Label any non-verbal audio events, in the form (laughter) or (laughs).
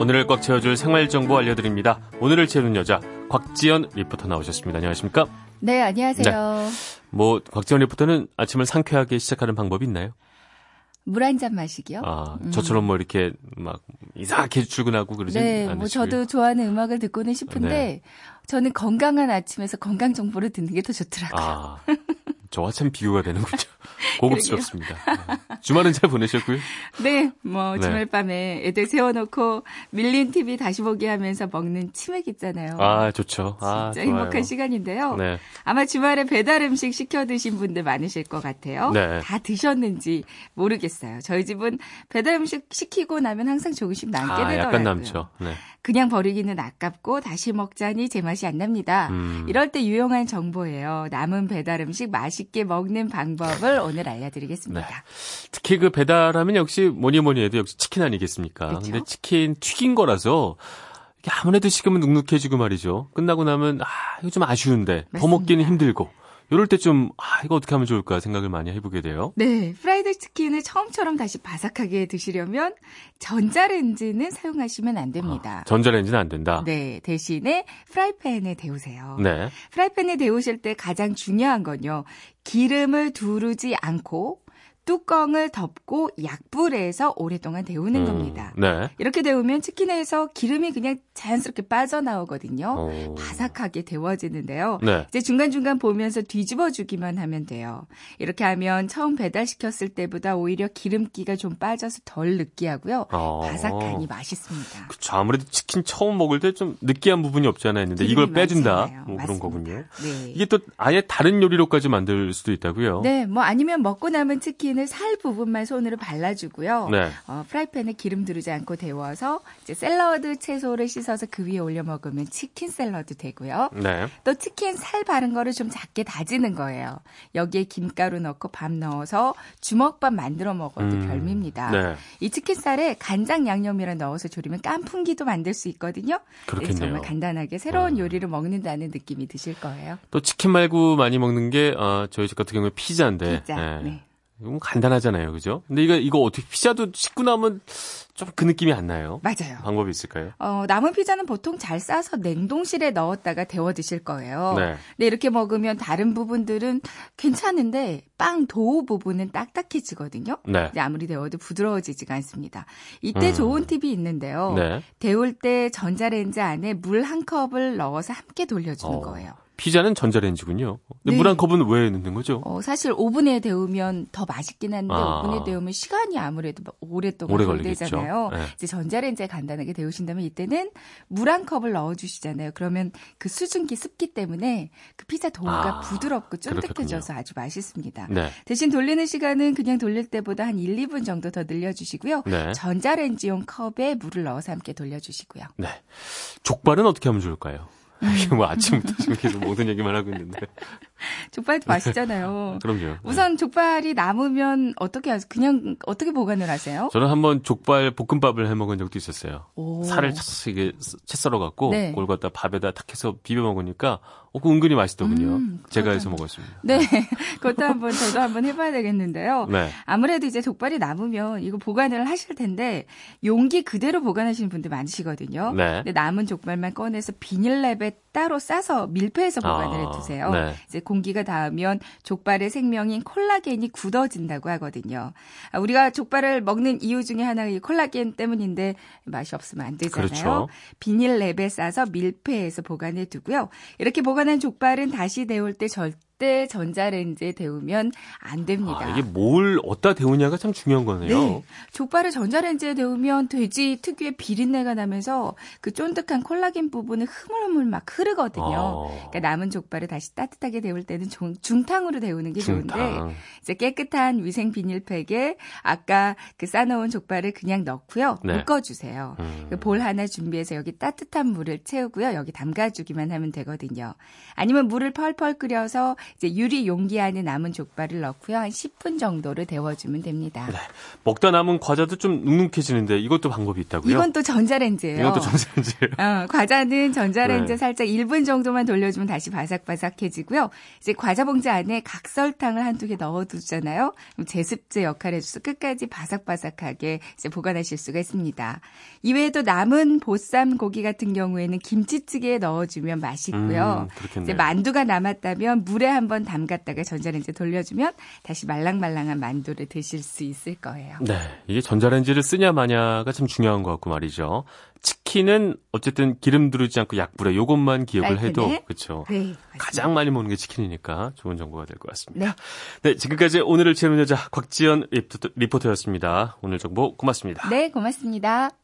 오늘을 꽉 채워줄 생활 정보 알려드립니다. 오늘을 채우는 여자 곽지연 리포터 나오셨습니다. 안녕하십니까? 네, 안녕하세요. 네. 뭐 곽지연 리포터는 아침을 상쾌하게 시작하는 방법이 있나요? 물 한 잔 마시기요? 아, 저처럼 뭐 이렇게 막 이상하게 출근하고 그러지 네, 않으시고요. 뭐 저도 좋아하는 음악을 듣고는 싶은데 네. 저는 건강한 아침에서 건강 정보를 듣는 게 더 좋더라고요. 아, 저와 참 비교가 되는군요. (laughs) 고급스럽습니다. 네. 주말은 잘 보내셨고요? (laughs) 네, 뭐 주말 네. 밤에 애들 세워놓고 밀린 TV 다시 보기 하면서 먹는 치맥 있잖아요. 아, 좋죠. 아, 진짜 행복한 시간인데요. 네. 아마 주말에 배달 음식 시켜 드신 분들 많으실 것 같아요. 네. 다 드셨는지 모르겠어요. 저희 집은 배달 음식 시키고 나면 항상 조금씩 남게 아, 되더라고요. 약간 남죠. 네. 그냥 버리기는 아깝고 다시 먹자니 제맛이 안 납니다. 음. 이럴 때 유용한 정보예요. 남은 배달 음식 맛있게 먹는 방법을 오늘 알려드리겠습니다. 네. 특히 그 배달하면 역시 뭐니 뭐니 해도 역시 치킨 아니겠습니까? 그렇 근데 치킨 튀긴 거라서 아무래도 식으면 눅눅해지고 말이죠. 끝나고 나면 아 이거 좀 아쉬운데 맞습니다. 더 먹기는 힘들고 이럴 때 좀, 아, 이거 어떻게 하면 좋을까 생각을 많이 해보게 돼요. 네. 프라이드 치킨을 처음처럼 다시 바삭하게 드시려면 전자레인지는 사용하시면 안 됩니다. 아, 전자레인지는 안 된다? 네. 대신에 프라이팬에 데우세요. 네. 프라이팬에 데우실 때 가장 중요한 건요. 기름을 두르지 않고 뚜껑을 덮고 약불에서 오랫동안 데우는 음, 겁니다. 네. 이렇게 데우면 치킨에서 기름이 그냥 자연스럽게 빠져나오거든요. 오. 바삭하게 데워지는데요. 네. 이제 중간중간 보면서 뒤집어 주기만 하면 돼요. 이렇게 하면 처음 배달시켰을 때보다 오히려 기름기가 좀 빠져서 덜 느끼하고요. 어. 바삭하니 맛있습니다. 그쵸. 아무래도 치킨 처음 먹을 때 좀 느끼한 부분이 없잖아요. 했는데 이걸 빼준다. 뭐 그런 거군요. 네. 이게 또 아예 다른 요리로까지 만들 수도 있다고요. 네. 뭐 아니면 먹고 남은 치킨 치킨을 살 부분만 손으로 발라주고요. 네. 어, 프라이팬에 기름 두르지 않고 데워서 이제 샐러드 채소를 씻어서 그 위에 올려 먹으면 치킨 샐러드 되고요. 네. 또 치킨 살 바른 거를 좀 작게 다지는 거예요. 여기에 김가루 넣고 밥 넣어서 주먹밥 만들어 먹어도 음. 별미입니다. 네. 이 치킨 살에 간장 양념이랑 넣어서 조리면 깐풍기도 만들 수 있거든요. 그렇겠네요. 정말 간단하게 새로운 어. 요리를 먹는다는 느낌이 드실 거예요. 또 치킨 말고 많이 먹는 게 어, 저희 집 같은 경우에 피자인데. 피자. 네. 네. 이건 간단하잖아요, 그죠? 근데 이거 이거 어떻게 피자도 씻고 나면 좀 그 느낌이 안 나요? 맞아요. 방법이 있을까요? 어, 남은 피자는 보통 잘 싸서 냉동실에 넣었다가 데워 드실 거예요. 네. 근데 이렇게 먹으면 다른 부분들은 괜찮은데 빵 도우 부분은 딱딱해지거든요. 네. 아무리 데워도 부드러워지지가 않습니다. 이때 음. 좋은 팁이 있는데요. 네. 데울 때 전자레인지 안에 물 한 컵을 넣어서 함께 돌려주는 어. 거예요. 피자는 전자레인지군요. 네. 물한 컵은 왜 넣는 거죠? 어, 사실 오븐에 데우면 더 맛있긴 한데 아. 오븐에 데우면 시간이 아무래도 오랫동안 오래 걸리잖아요. 네. 이제 전자레인지에 간단하게 데우신다면 이때는 물 한 컵을 넣어주시잖아요. 그러면 그 수증기 습기 때문에 그 피자 도우가 아. 부드럽고 쫀득해져서 아주 맛있습니다. 네. 대신 돌리는 시간은 그냥 돌릴 때보다 한 1, 2분 정도 더 늘려주시고요. 네. 전자레인지용 컵에 물을 넣어서 함께 돌려주시고요. 네. 족발은 어떻게 하면 좋을까요? 음. 뭐 아침부터 지금 계속 모든 얘기만 하고 있는데. (laughs) 족발도 맛있잖아요. (laughs) 그럼요. 우선 네. 족발이 남으면 어떻게 하세요? 그냥 어떻게 보관을 하세요? 저는 한번 족발 볶음밥을 해 먹은 적도 있었어요. 오. 살을 이게 채 썰어 갖고 네. 그걸 갖다 밥에다 탁 해서 비벼 먹으니까 어, 그 은근히 맛있더군요. 음, 제가 해서 먹었습니다. 네. (laughs) 그것도 한번 저도 한번 해 봐야 되겠는데요. 네. 아무래도 이제 족발이 남으면 이거 보관을 하실 텐데 용기 그대로 보관하시는 분들 많으시거든요. 네. 근데 남은 족발만 꺼내서 비닐랩에 따로 싸서 밀폐해서 보관을 아, 해 두세요. 네. 이제 공기가 닿으면 족발의 생명인 콜라겐이 굳어진다고 하거든요. 아, 우리가 족발을 먹는 이유 중에 하나가 이 콜라겐 때문인데 맛이 없으면 안 되잖아요. 그렇죠. 비닐랩에 싸서 밀폐해서 보관해 두고요. 이렇게 보관한 족발은 다시 데울 때 절대 절대 전자레인지에 데우면 안 됩니다. 아, 이게 뭘 어디다 데우냐가 참 중요한 거네요. 네. 족발을 전자레인지에 데우면 돼지 특유의 비린내가 나면서 그 쫀득한 콜라겐 부분은 흐물흐물 막 흐르거든요. 어. 그러니까 남은 족발을 다시 따뜻하게 데울 때는 중, 중탕으로 데우는 게 중탕. 좋은데 이제 깨끗한 위생 비닐팩에 아까 그 싸놓은 족발을 그냥 넣고요. 네. 묶어주세요. 음. 그볼 하나 준비해서 여기 따뜻한 물을 채우고요. 여기 담가주기만 하면 되거든요. 아니면 물을 펄펄 끓여서 이제 유리 용기 안에 남은 족발을 넣고요. 한 10분 정도를 데워주면 됩니다. 네. 먹다 남은 과자도 좀 눅눅해지는데 이것도 방법이 있다고요? 이건 또 전자레인지예요. 이것도 전자레인지. (laughs) 어, 과자는 전자레인지 네. 살짝 1분 정도만 돌려주면 다시 바삭바삭해지고요. 이제 과자 봉지 안에 각설탕을 한두 개 넣어두잖아요. 제습제 역할을 해줘서 끝까지 바삭바삭하게 이제 보관하실 수가 있습니다. 이외에도 남은 보쌈 고기 같은 경우에는 김치찌개에 넣어주면 맛있고요. 음, 이제 만두가 남았다면 물에 한번 담갔다가 전자레인지 돌려주면 다시 말랑말랑한 만두를 드실 수 있을 거예요. 네, 이게 전자레인지를 쓰냐 마냐가 참 중요한 것 같고 말이죠. 치킨은 어쨌든 기름 두르지 않고 약불에 요것만 기억을 해도 그렇죠. 네, 가장 많이 먹는 게 치킨이니까 좋은 정보가 될 것 같습니다. 네. 네, 지금까지 오늘을 채우는 여자 곽지연 리포터, 리포터였습니다. 오늘 정보 고맙습니다. 네, 고맙습니다.